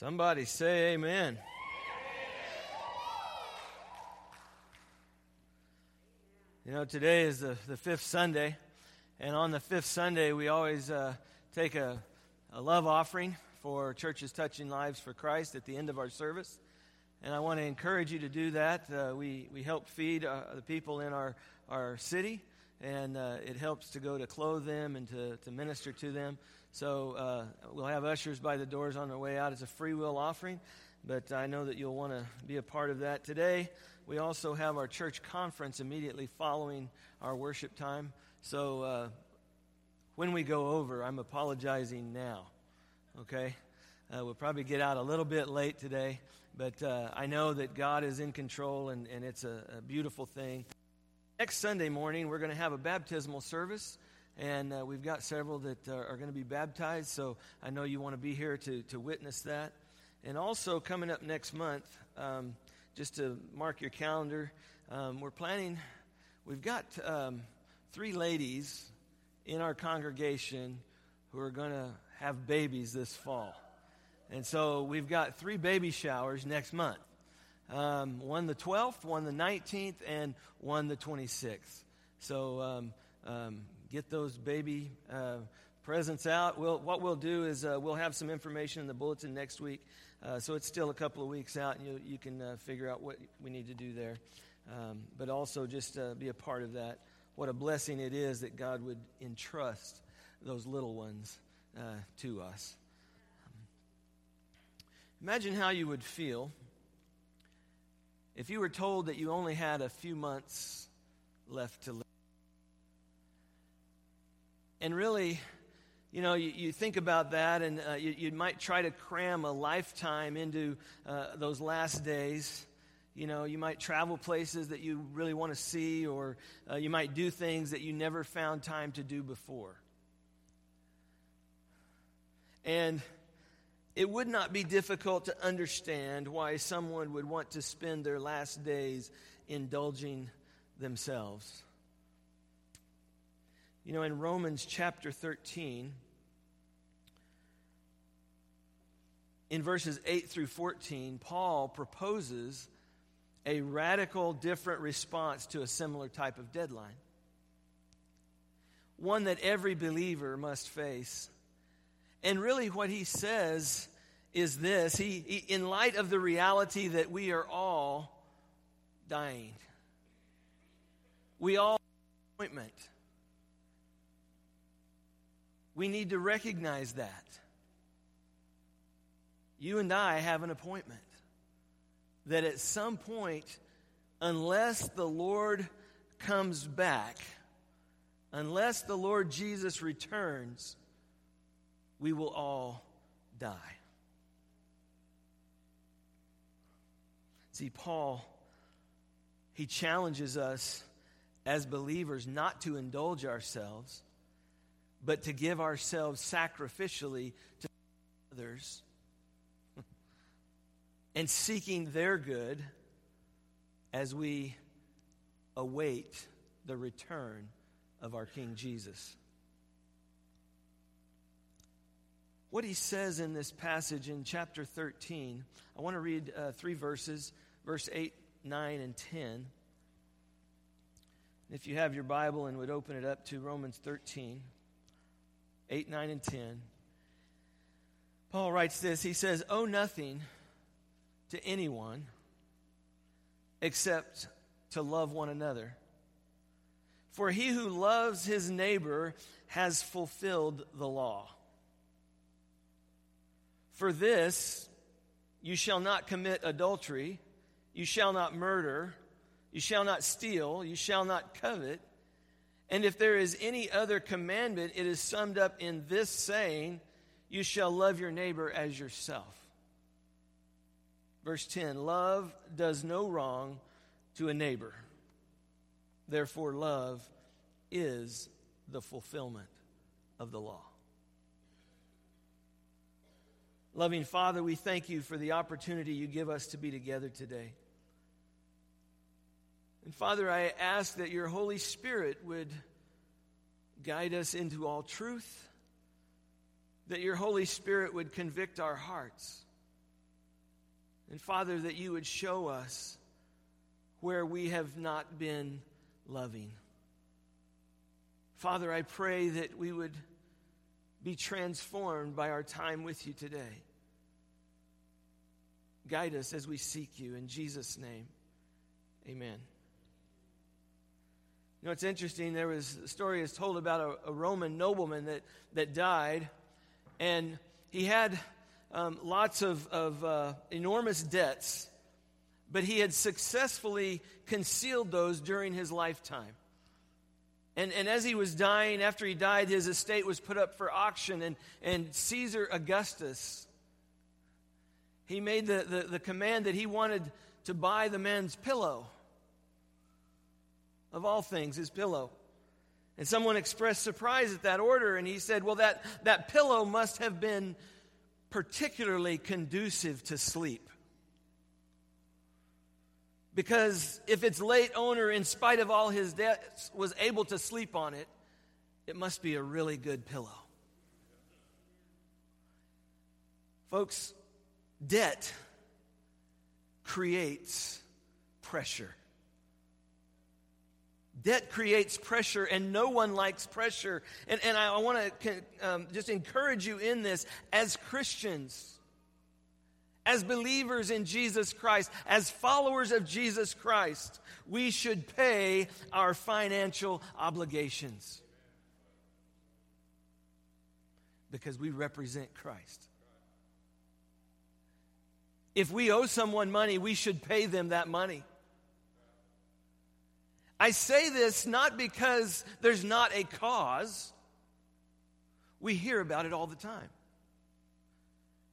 Somebody say amen. You know, today is the, the fifth Sunday, and on the fifth Sunday, we always uh, take a, a love offering for churches touching lives for Christ at the end of our service. And I want to encourage you to do that. Uh, we, we help feed uh, the people in our, our city, and uh, it helps to go to clothe them and to, to minister to them. So uh, we'll have ushers by the doors on their way out. It's a free will offering, but I know that you'll want to be a part of that. Today, we also have our church conference immediately following our worship time. So uh, when we go over, I'm apologizing now, okay? Uh, we'll probably get out a little bit late today, but uh, I know that God is in control and, and it's a, a beautiful thing. Next Sunday morning, we're going to have a baptismal service and uh, we've got several that are, are going to be baptized. So I know you want to be here to, to witness that. And also, coming up next month, um, just to mark your calendar, um, we're planning, we've got um, three ladies in our congregation who are going to have babies this fall. And so we've got three baby showers next month um, one the 12th, one the 19th, and one the 26th. So um, um, get those baby uh, presents out. We'll, what we'll do is uh, we'll have some information in the bulletin next week. Uh, so it's still a couple of weeks out, and you, you can uh, figure out what we need to do there. Um, but also just uh, be a part of that. What a blessing it is that God would entrust those little ones uh, to us. Imagine how you would feel if you were told that you only had a few months left to live. And really, you know, you, you think about that, and uh, you, you, might try to cram a lifetime into uh, those last days. You know, you might travel places that you really want to see, or uh, you might do things that you never found time to do before. And it would not be difficult to understand why someone would want to spend their last days indulging themselves. You know, in Romans chapter 13, in verses 8 through 14, Paul proposes a radical, different response to a similar type of deadline. One that every believer must face. And really, what he says is this he, he in light of the reality that we are all dying, we all appointment. We need to recognize that. You and I have an appointment. That at some point, unless the Lord comes back, unless the Lord Jesus returns, we will all die. See, Paul, he challenges us as believers not to indulge ourselves but to give ourselves sacrificially to others and seeking their good as we await the return of our King Jesus. What he says in this passage in chapter 13, I want to read uh, three verses, verse 8, 9, and 10. If you have your Bible and would open it up to Romans 13. 8, 9, and 10. Paul writes this He says, Owe nothing to anyone except to love one another. For he who loves his neighbor has fulfilled the law. For this, you shall not commit adultery, you shall not murder, you shall not steal, you shall not covet. And if there is any other commandment, it is summed up in this saying, You shall love your neighbor as yourself. Verse 10 Love does no wrong to a neighbor. Therefore, love is the fulfillment of the law. Loving Father, we thank you for the opportunity you give us to be together today. And Father, I ask that your Holy Spirit would guide us into all truth, that your Holy Spirit would convict our hearts, And Father, that you would show us where we have not been loving. Father, I pray that we would be transformed by our time with you today. Guide us as we seek you. In Jesus' name, amen. You know, it's interesting. There was a story is told about a, a Roman nobleman that, that died, and he had um, lots of, of uh, enormous debts, but he had successfully concealed those during his lifetime. And, and as he was dying, after he died, his estate was put up for auction, and, and Caesar Augustus, he made the, the, the command that he wanted to buy the man's pillow. Of all things, his pillow. And someone expressed surprise at that order, and he said, Well, that, that pillow must have been particularly conducive to sleep. Because if its late owner, in spite of all his debts, was able to sleep on it, it must be a really good pillow. Folks, debt creates pressure. Debt creates pressure, and no one likes pressure. And, and I, I want to um, just encourage you in this as Christians, as believers in Jesus Christ, as followers of Jesus Christ, we should pay our financial obligations because we represent Christ. If we owe someone money, we should pay them that money. I say this not because there's not a cause. We hear about it all the time.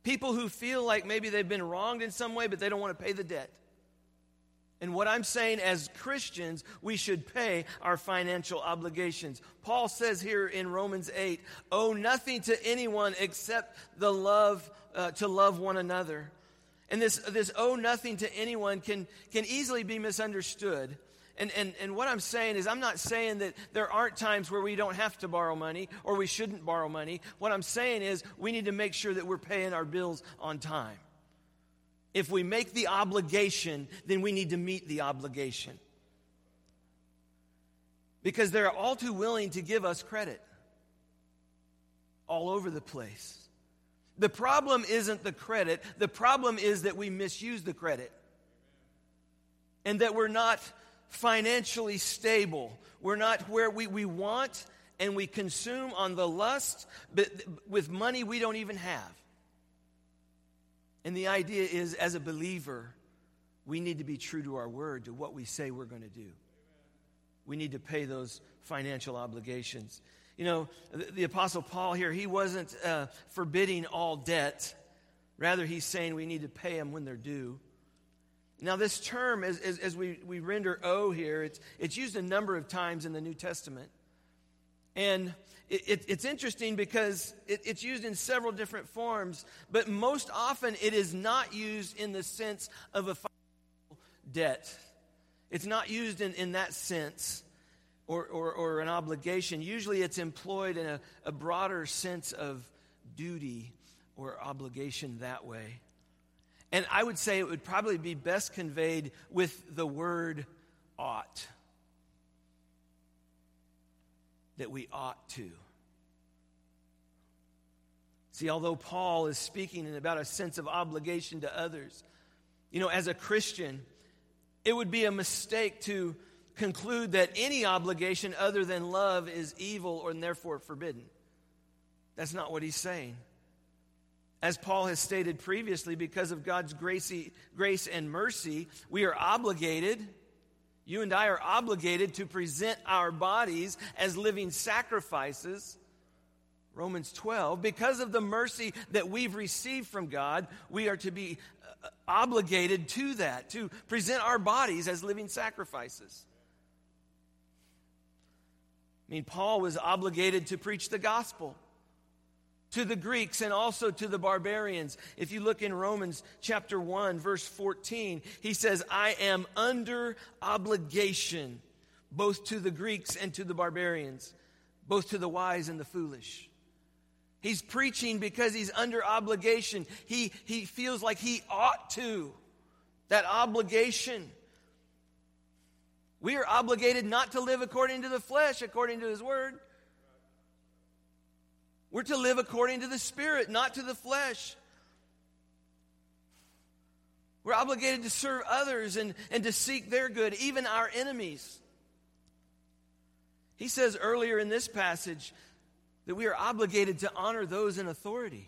People who feel like maybe they've been wronged in some way, but they don't want to pay the debt. And what I'm saying as Christians, we should pay our financial obligations. Paul says here in Romans 8, owe nothing to anyone except the love, uh, to love one another. And this, this owe nothing to anyone can, can easily be misunderstood and, and, and what I'm saying is, I'm not saying that there aren't times where we don't have to borrow money or we shouldn't borrow money. What I'm saying is, we need to make sure that we're paying our bills on time. If we make the obligation, then we need to meet the obligation. Because they're all too willing to give us credit all over the place. The problem isn't the credit, the problem is that we misuse the credit and that we're not financially stable. We're not where we, we want and we consume on the lust, but with money we don't even have. And the idea is, as a believer, we need to be true to our word, to what we say we're going to do. We need to pay those financial obligations. You know, the, the Apostle Paul here, he wasn't uh, forbidding all debt. Rather, he's saying we need to pay them when they're due. Now, this term, as, as, as, we, we render owe here, it's, it's used a number of times in the New Testament. And it, it, it's interesting because it, it's used in several different forms, but most often it is not used in the sense of a financial debt. It's not used in, in that sense or, or, or an obligation. Usually it's employed in a, a broader sense of duty or obligation that way. And I would say it would probably be best conveyed with the word ought. That we ought to. See, although Paul is speaking about a sense of obligation to others, you know, as a Christian, it would be a mistake to conclude that any obligation other than love is evil or therefore forbidden. That's not what he's saying. As Paul has stated previously, because of God's grace and mercy, we are obligated, you and I are obligated to present our bodies as living sacrifices. Romans 12, because of the mercy that we've received from God, we are to be uh, obligated to that, to present our bodies as living sacrifices. I mean, Paul was obligated to preach the gospel to the Greeks and also to the barbarians. If you look in Romans chapter 1, verse 14, he says, I am under obligation both to the Greeks and to the barbarians, both to the wise and the foolish. He's preaching because he's under obligation. He, he feels like he ought to. that obligation. We are obligated not to live according to the flesh, according to His Word. We're to live according to the Spirit, not to the flesh. We're obligated to serve others and, and to seek their good, even our enemies. He says earlier in this passage that we are obligated to honor those in authority.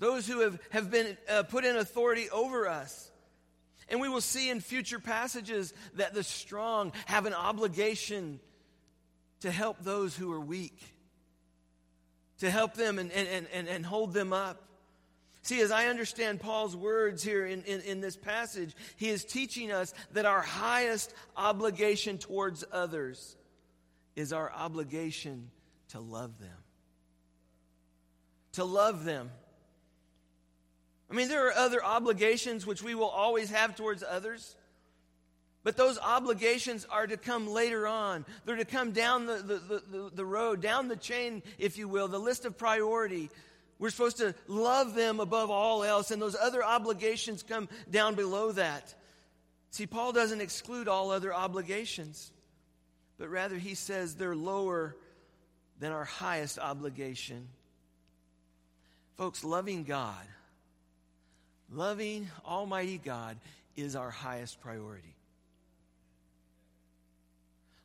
Those who have, have been uh, put in authority over us. And we will see in future passages that the strong have an obligation to help those who are weak, to help them and, and, and, and hold them up. See, as I understand Paul's words here in, in, in, this passage, he is teaching us that our highest obligation towards others is our obligation to love them. To love them. I mean, there are other obligations which we will always have towards others. But those obligations are to come later on. They're to come down the, the, the, the, road, down the chain, if you will, the list of priority. We're supposed to love them above all else, and those other obligations come down below that. See, Paul doesn't exclude all other obligations, but rather he says they're lower than our highest obligation. Folks, loving God, loving Almighty God is our highest priority.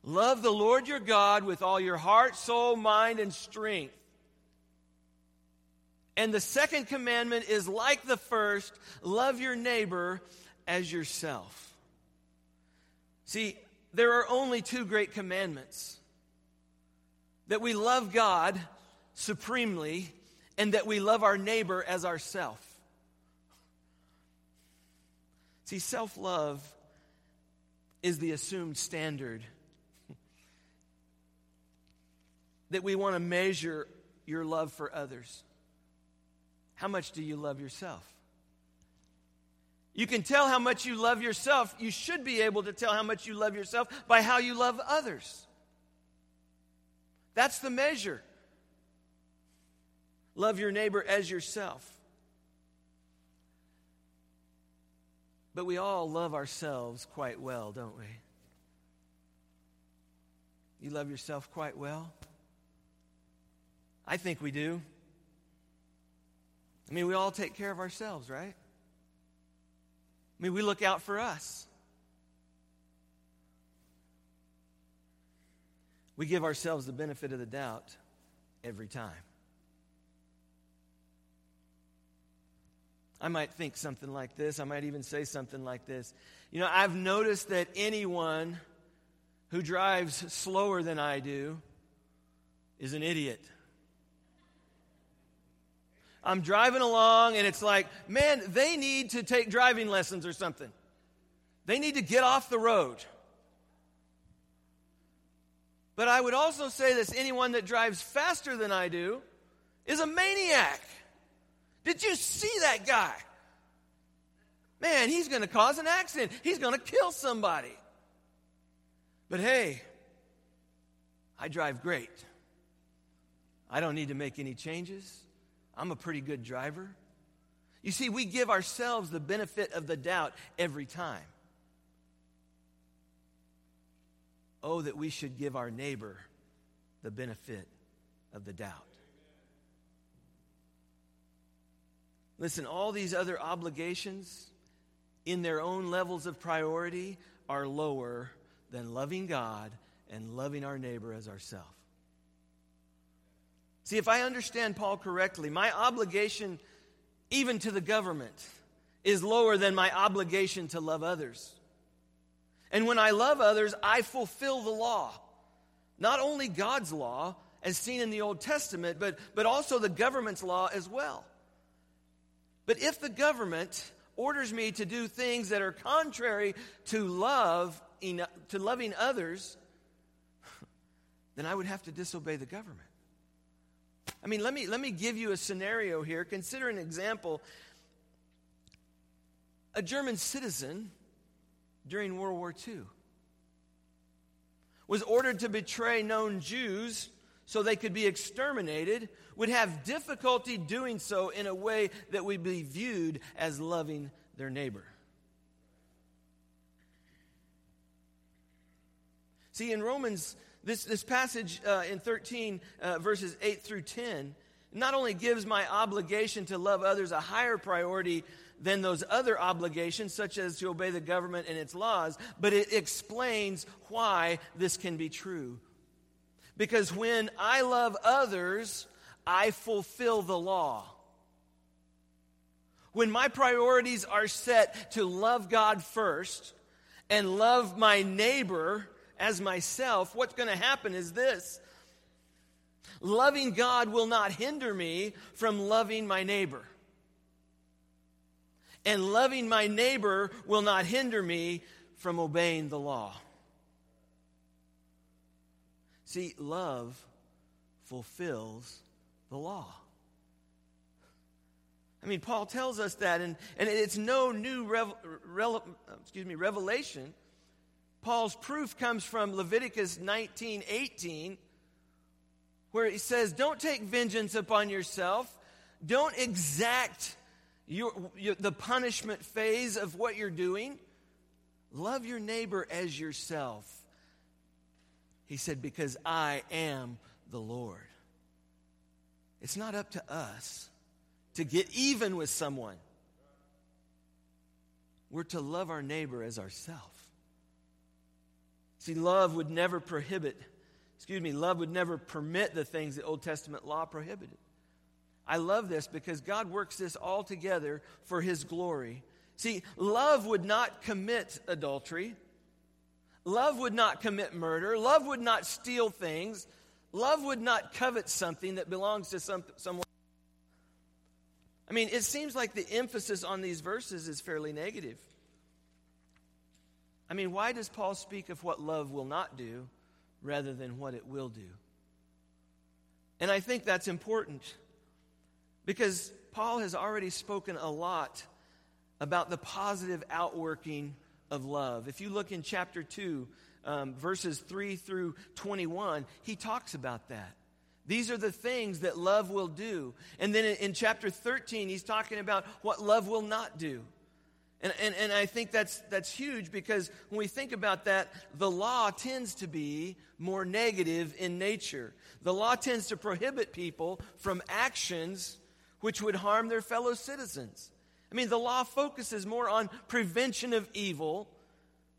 Love the Lord your God with all your heart, soul, mind, and strength. And the second commandment is like the first love your neighbor as yourself. See, there are only two great commandments that we love God supremely and that we love our neighbor as ourself. See, self love is the assumed standard that we want to measure your love for others. How much do you love yourself? You can tell how much you love yourself. You should be able to tell how much you love yourself by how you love others. That's the measure. Love your neighbor as yourself. But we all love ourselves quite well, don't we? You love yourself quite well? I think we do. I mean, we all take care of ourselves, right? I mean, we look out for us. We give ourselves the benefit of the doubt every time. I might think something like this. I might even say something like this. You know, I've noticed that anyone who drives slower than I do is an idiot. I'm driving along and it's like, man, they need to take driving lessons or something. They need to get off the road. But I would also say this anyone that drives faster than I do is a maniac. Did you see that guy? Man, he's going to cause an accident. He's going to kill somebody. But hey, I drive great. I don't need to make any changes. I'm a pretty good driver. You see, we give ourselves the benefit of the doubt every time. Oh, that we should give our neighbor the benefit of the doubt. Listen, all these other obligations in their own levels of priority are lower than loving God and loving our neighbor as ourselves. See, if I understand Paul correctly, my obligation, even to the government, is lower than my obligation to love others. And when I love others, I fulfill the law. Not only God's law, as seen in the Old Testament, but, but also the government's law as well. But if the government orders me to do things that are contrary to love, to loving others, then I would have to disobey the government. I mean, let me, let me give you a scenario here. Consider an example. A German citizen during World War II was ordered to betray known Jews so they could be exterminated, would have difficulty doing so in a way that would be viewed as loving their neighbor. See, in Romans, this, this passage uh, in 13, uh, verses 8 through 10, not only gives my obligation to love others a higher priority than those other obligations, such as to obey the government and its laws, but it explains why this can be true. Because when I love others, I fulfill the law. When my priorities are set to love God first and love my neighbor as myself, what's going to happen is this loving God will not hinder me from loving my neighbor and loving my neighbor will not hinder me from obeying the law. See, love fulfills the law. I mean, Paul tells us that, and, and it's no new excuse me, revelation. Paul's proof comes from Leviticus 19 18, where he says, Don't take vengeance upon yourself, don't exact your, your, the punishment phase of what you're doing, love your neighbor as yourself. He said, Because I am the Lord. It's not up to us to get even with someone. We're to love our neighbor as ourself. See, love would never prohibit, excuse me, love would never permit the things the Old Testament law prohibited. I love this because God works this all together for His glory. See, love would not commit adultery. Love would not commit murder. Love would not steal things. Love would not covet something that belongs to some, someone. I mean, it seems like the emphasis on these verses is fairly negative. I mean, why does Paul speak of what love will not do rather than what it will do? And I think that's important because Paul has already spoken a lot about the positive outworking of love. If you look in chapter 2, um, verses 3 through 21, he talks about that. These are the things that love will do. And then in, in chapter 13, he's talking about what love will not do. And, and, and I think that's, that's huge because when we think about that, the law tends to be more negative in nature. The law tends to prohibit people from actions which would harm their fellow citizens. I mean, the law focuses more on prevention of evil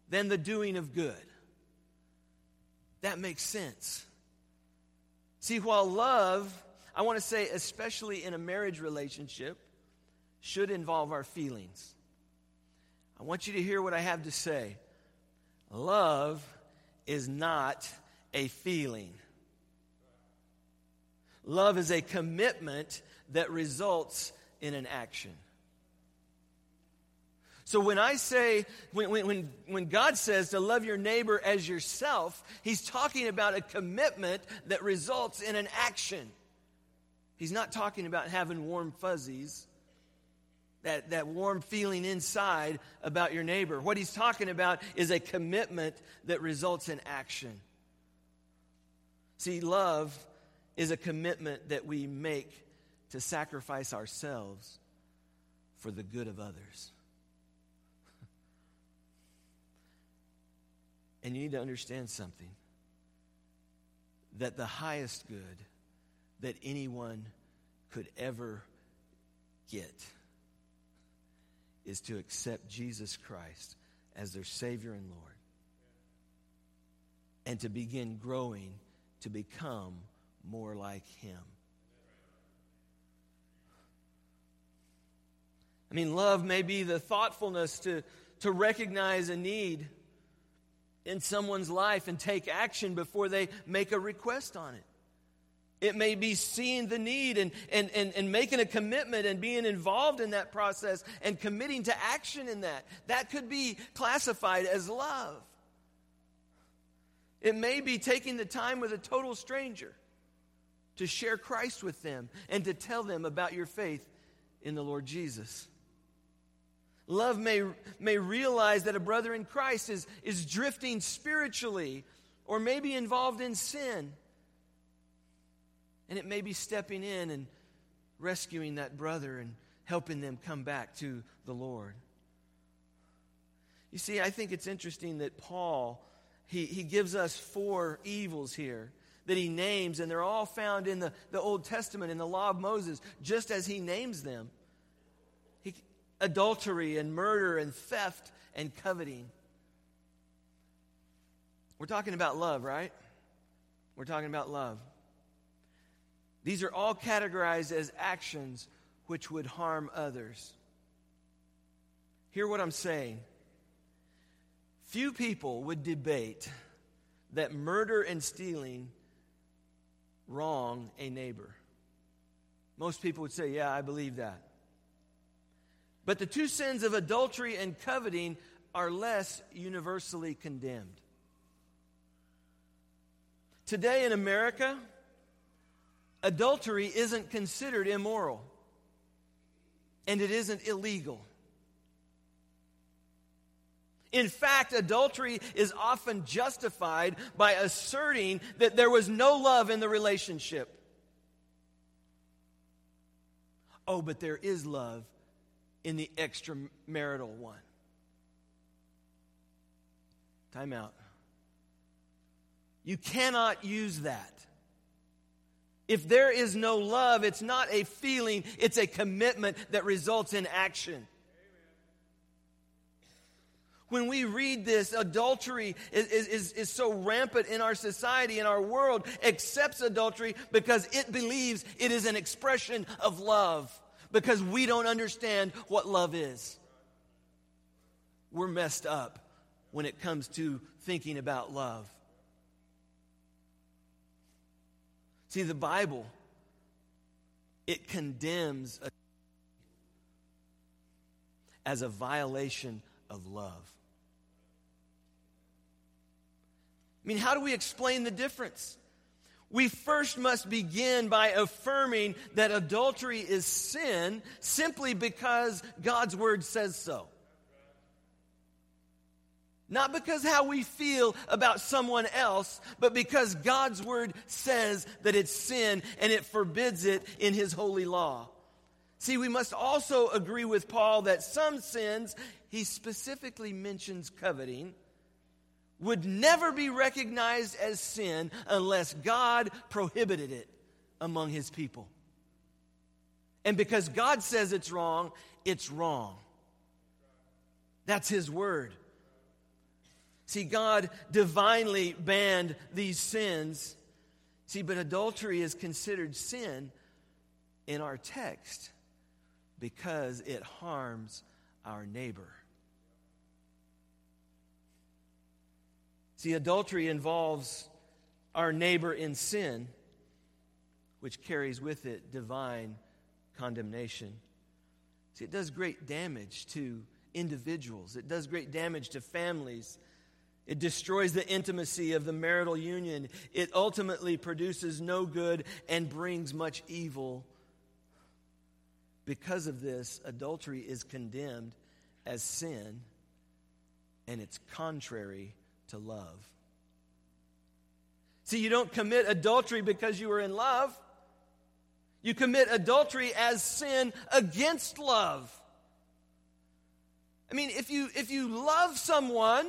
than the doing of good. That makes sense. See, while love, I want to say, especially in a marriage relationship, should involve our feelings. I want you to hear what I have to say. Love is not a feeling. Love is a commitment that results in an action. So when I say, when, when, when God says to love your neighbor as yourself, he's talking about a commitment that results in an action. He's not talking about having warm fuzzies, that, that warm feeling inside about your neighbor. What he's talking about is a commitment that results in action. See, love is a commitment that we make to sacrifice ourselves for the good of others. and you need to understand something that the highest good that anyone could ever get is to accept Jesus Christ as their Savior and Lord and to begin growing to become more like Him. I mean, love may be the thoughtfulness to, to recognize a need in someone's life and take action before they make a request on it. It may be seeing the need and, and, and, and making a commitment and being involved in that process and committing to action in that. That could be classified as love. It may be taking the time with a total stranger to share Christ with them and to tell them about your faith in the Lord Jesus. Love may, may realize that a brother in Christ is, is drifting spiritually or maybe involved in sin. And it may be stepping in and rescuing that brother and helping them come back to the Lord. You see, I think it's interesting that Paul, he, he gives us four evils here that he names, and they're all found in the, the Old Testament, in the law of Moses, just as he names them he, adultery and murder and theft and coveting. We're talking about love, right? We're talking about love. These are all categorized as actions which would harm others. Hear what I'm saying. Few people would debate that murder and stealing wrong a neighbor. Most people would say, Yeah, I believe that. But the two sins of adultery and coveting are less universally condemned. Today in America, adultery isn't considered immoral and it isn't illegal. In fact, adultery is often justified by asserting that there was no love in the relationship. Oh, but there is love in the extramarital one. Time out. You cannot use that. If there is no love, it's not a feeling, it's a commitment that results in action. When we read this, adultery is, is, is so rampant in our society, in our world, accepts adultery because it believes it is an expression of love, because we don't understand what love is. We're messed up when it comes to thinking about love. See, the Bible, it condemns a, as a violation of love. I mean, how do we explain the difference? We first must begin by affirming that adultery is sin simply because God's word says so. Not because how we feel about someone else, but because God's word says that it's sin and it forbids it in his holy law. See, we must also agree with Paul that some sins, he specifically mentions coveting, would never be recognized as sin unless God prohibited it among his people. And because God says it's wrong, it's wrong. That's his word. See, God divinely banned these sins. See, but adultery is considered sin in our text because it harms our neighbor. See, adultery involves our neighbor in sin, which carries with it divine condemnation. See, it does great damage to individuals, it does great damage to families it destroys the intimacy of the marital union. It ultimately produces no good and brings much evil. Because of this, adultery is condemned as sin, and it's contrary to love. See, you don't commit adultery because you are in love. You commit adultery as sin against love. I mean, if you if you love someone,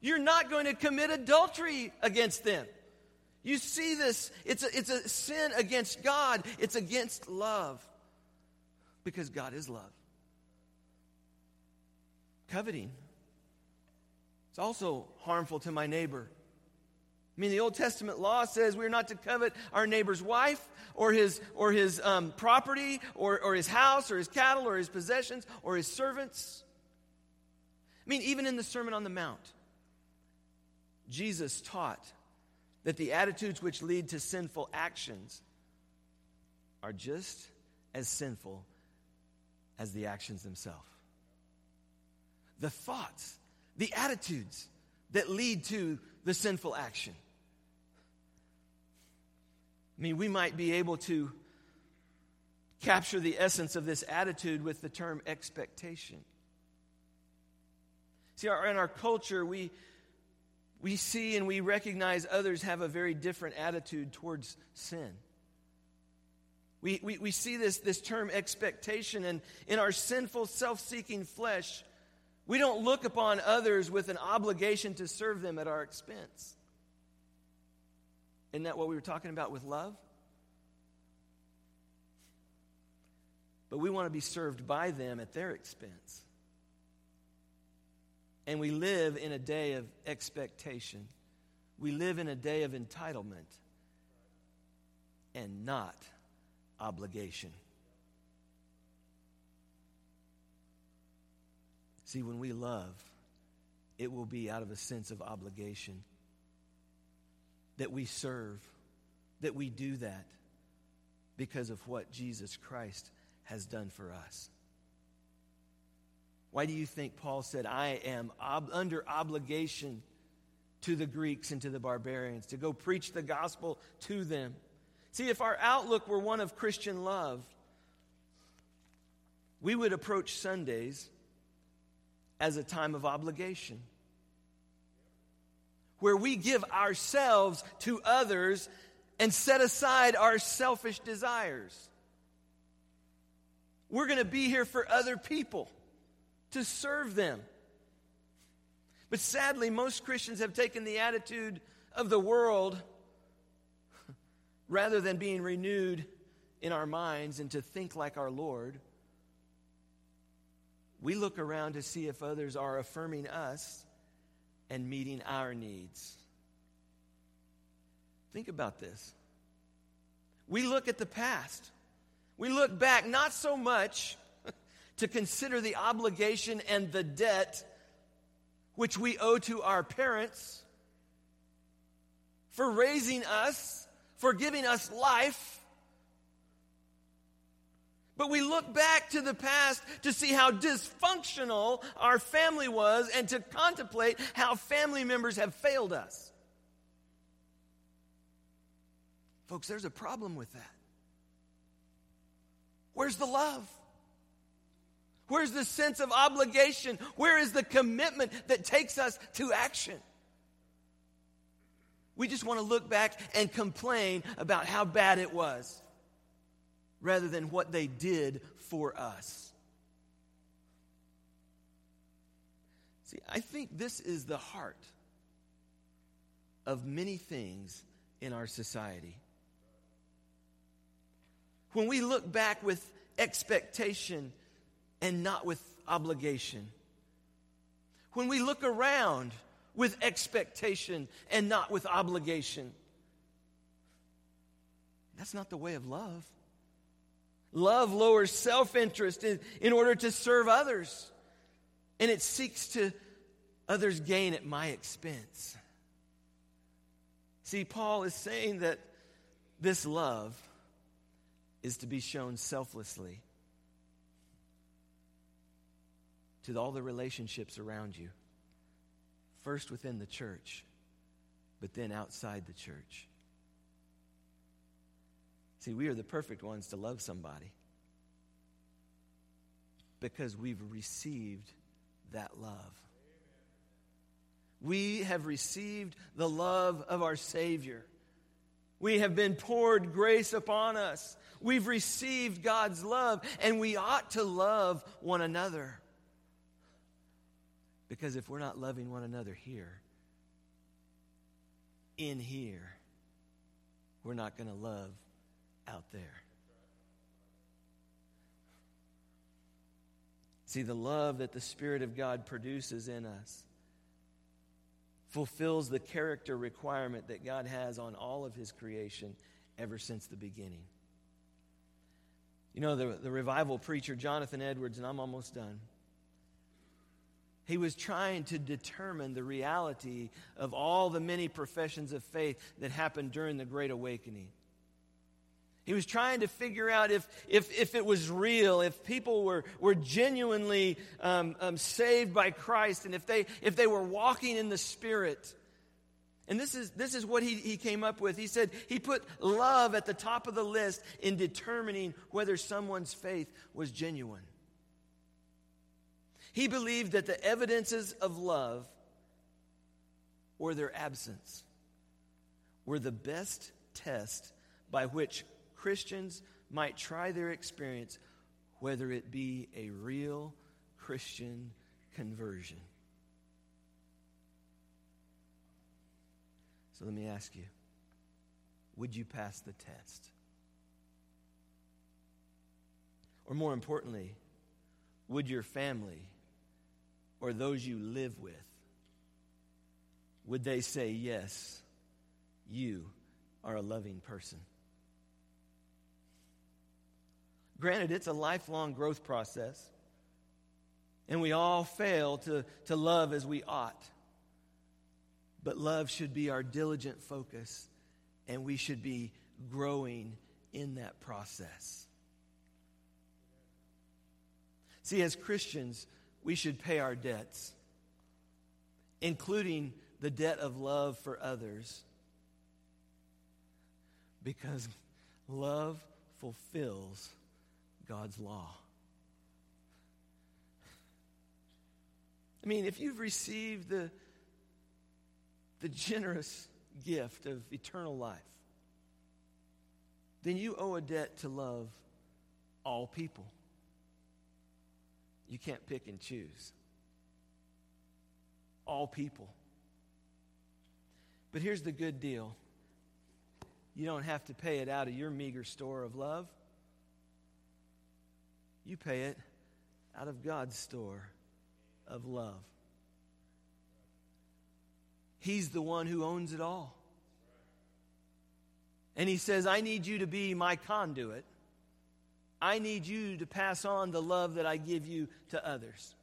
you're not going to commit adultery against them. You see this, it's a, it's a sin against God, it's against love because God is love. Coveting. It's also harmful to my neighbor. I mean, the Old Testament law says we're not to covet our neighbor's wife or his, or his um, property or, or his house or his cattle or his possessions or his servants. I mean, even in the Sermon on the Mount, Jesus taught that the attitudes which lead to sinful actions are just as sinful as the actions themselves. The thoughts, the attitudes that lead to the sinful action. I mean, we might be able to capture the essence of this attitude with the term expectation. See, in our culture, we, we see and we recognize others have a very different attitude towards sin. We, we, we see this, this term expectation, and in our sinful, self seeking flesh, We don't look upon others with an obligation to serve them at our expense. Isn't that what we were talking about with love? But we want to be served by them at their expense. And we live in a day of expectation. We live in a day of entitlement and not obligation. See, when we love, it will be out of a sense of obligation that we serve, that we do that because of what Jesus Christ has done for us. Why do you think Paul said, I am ob- under obligation to the Greeks and to the barbarians to go preach the gospel to them? See, if our outlook were one of Christian love, we would approach Sundays as a time of obligation where we give ourselves to others and set aside our selfish desires. We're going to be here for other people to serve them. But sadly, most Christians have taken the attitude of the world rather than being renewed in our minds and to think like our Lord. We look around to see if others are affirming us and meeting our needs. Think about this. We look at the past. We look back not so much to consider the obligation and the debt which we owe to our parents for raising us, for giving us life, but we look back to the past to see how dysfunctional our family was and to contemplate how family members have failed us. Folks, there's a problem with that. Where's the love? Where's the sense of obligation? Where is the commitment that takes us to action? We just want to look back and complain about how bad it was rather than what they did for us. See, I think this is the heart of many things in our society. When we look back with expectation and not with obligation, when we look around with expectation and not with obligation, that's not the way of love. Love lowers self interest in, in order to serve others, and it seeks to others gain at my expense. See, Paul is saying that this love is to be shown selflessly to all the relationships around you, first within the church, but then outside the church. See, we are the perfect ones to love somebody because we've received that love. We have received the love of our Savior. We have been poured grace upon us. We've received God's love, and we ought to love one another. Because if we're not loving one another here, in here, we're not going to love out there. See, the love that the Spirit of God produces in us fulfills the character requirement that God has on all of His creation ever since the beginning. You know, the, the revival preacher Jonathan Edwards, and I'm almost done, he was trying to determine the reality of all the many professions of faith that happened during the Great Awakening. He was trying to figure out if, if, if it was real, if people were, were genuinely um, um, saved by Christ, and if they, if they were walking in the Spirit. And this is, this is what he, he came up with. He said he put love at the top of the list in determining whether someone's faith was genuine. He believed that the evidences of love or their absence were the best test by which Christians might try their experience, whether it be a real Christian conversion. So let me ask you would you pass the test? Or more importantly, would your family or those you live with would they say yes you are a loving person granted it's a lifelong growth process and we all fail to, to love as we ought but love should be our diligent focus and we should be growing in that process. See, as Christians, we should pay our debts, including the debt of love for others, because love fulfills God's law. I mean, if you've received the, the generous gift of eternal life, then you owe a debt to love all people. You can't pick and choose. All people. But here's the good deal you don't have to pay it out of your meager store of love, you pay it out of God's store of love. He's the one who owns it all. And he says, I need you to be my conduit. I need you to pass on the love that I give you to others.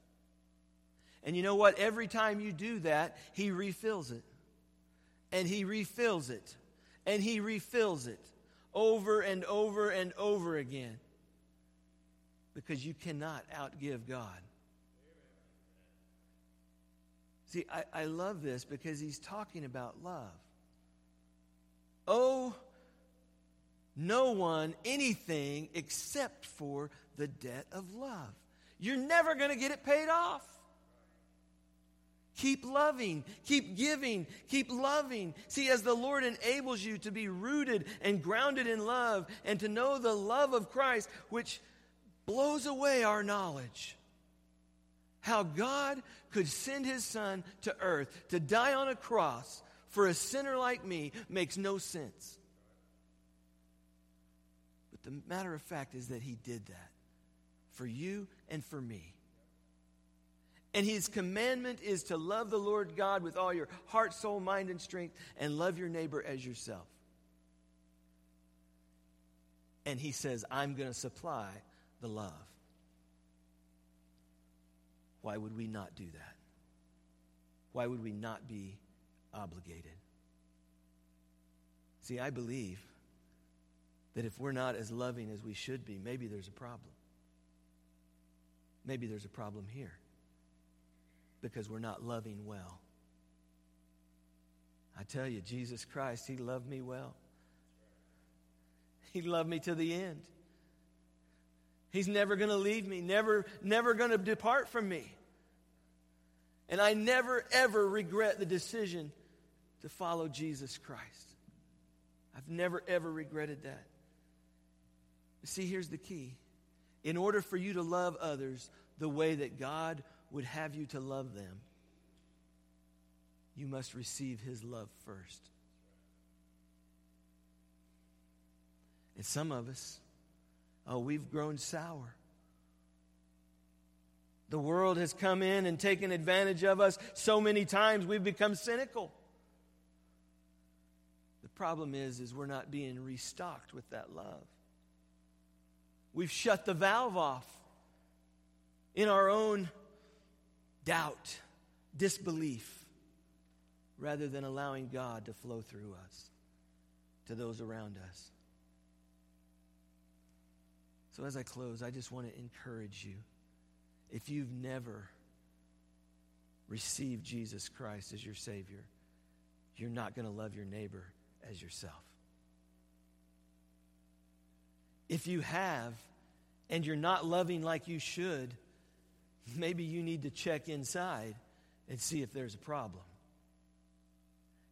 And you know what? Every time you do that, He refills it. And He refills it. And He refills it over and over and over again. Because you cannot outgive God. See, I, I love this because He's talking about love. Oh, no one anything except for the debt of love. You're never going to get it paid off. Keep loving, keep giving, keep loving. See, as the Lord enables you to be rooted and grounded in love and to know the love of Christ, which blows away our knowledge. How God could send his son to earth to die on a cross for a sinner like me makes no sense. The matter of fact is that he did that for you and for me. And his commandment is to love the Lord God with all your heart, soul, mind, and strength, and love your neighbor as yourself. And he says, I'm going to supply the love. Why would we not do that? Why would we not be obligated? See, I believe that if we're not as loving as we should be, maybe there's a problem. Maybe there's a problem here because we're not loving well. I tell you, Jesus Christ, He loved me well. He loved me to the end. He's never going to leave me, never, never going to depart from me. And I never, ever regret the decision to follow Jesus Christ. I've never, ever regretted that. See, here's the key. In order for you to love others the way that God would have you to love them, you must receive His love first. And some of us, oh, we've grown sour. The world has come in and taken advantage of us so many times we've become cynical. The problem is is we're not being restocked with that love. We've shut the valve off in our own doubt, disbelief, rather than allowing God to flow through us to those around us. So, as I close, I just want to encourage you. If you've never received Jesus Christ as your Savior, you're not going to love your neighbor as yourself. If you have and you're not loving like you should, maybe you need to check inside and see if there's a problem.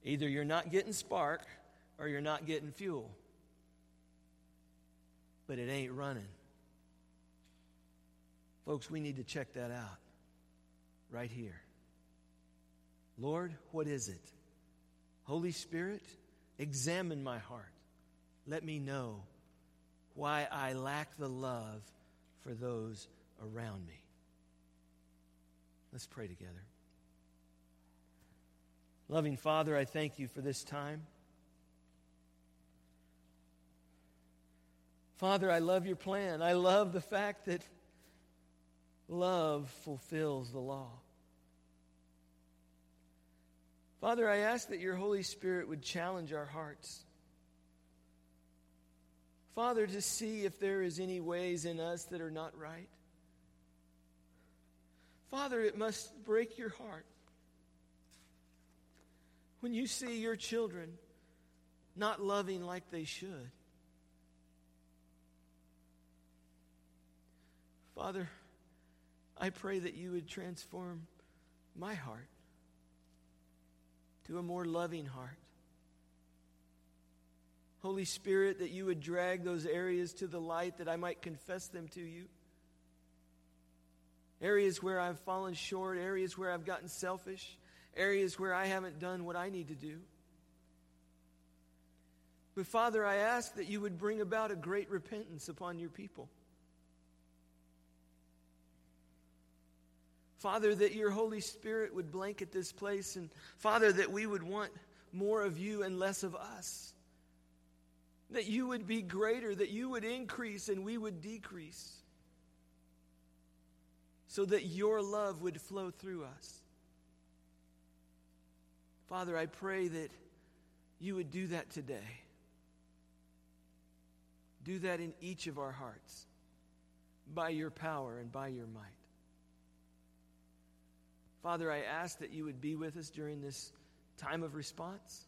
Either you're not getting spark or you're not getting fuel. But it ain't running. Folks, we need to check that out. right here. Lord, what is it? Holy Spirit, examine my heart. Let me know why I lack the love for those around me. Let's pray together. Loving Father, I thank you for this time. Father, I love your plan. I love the fact that love fulfills the law. Father, I ask that your Holy Spirit would challenge our hearts. Father, to see if there is any ways in us that are not right. Father, it must break your heart when you see your children not loving like they should. Father, I pray that you would transform my heart to a more loving heart. Holy Spirit, that you would drag those areas to the light that I might confess them to you. Areas where I've fallen short, areas where I've gotten selfish, areas where I haven't done what I need to do. But Father, I ask that you would bring about a great repentance upon your people. Father, that your Holy Spirit would blanket this place, and Father, that we would want more of you and less of us. That you would be greater, that you would increase and we would decrease. So that your love would flow through us. Father, I pray that you would do that today. Do that in each of our hearts by your power and by your might. Father, I ask that you would be with us during this time of response.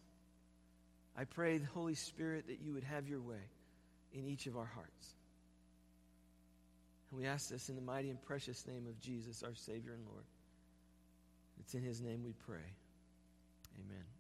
I pray, the Holy Spirit, that you would have your way in each of our hearts. And we ask this in the mighty and precious name of Jesus, our Savior and Lord. It's in his name we pray. Amen.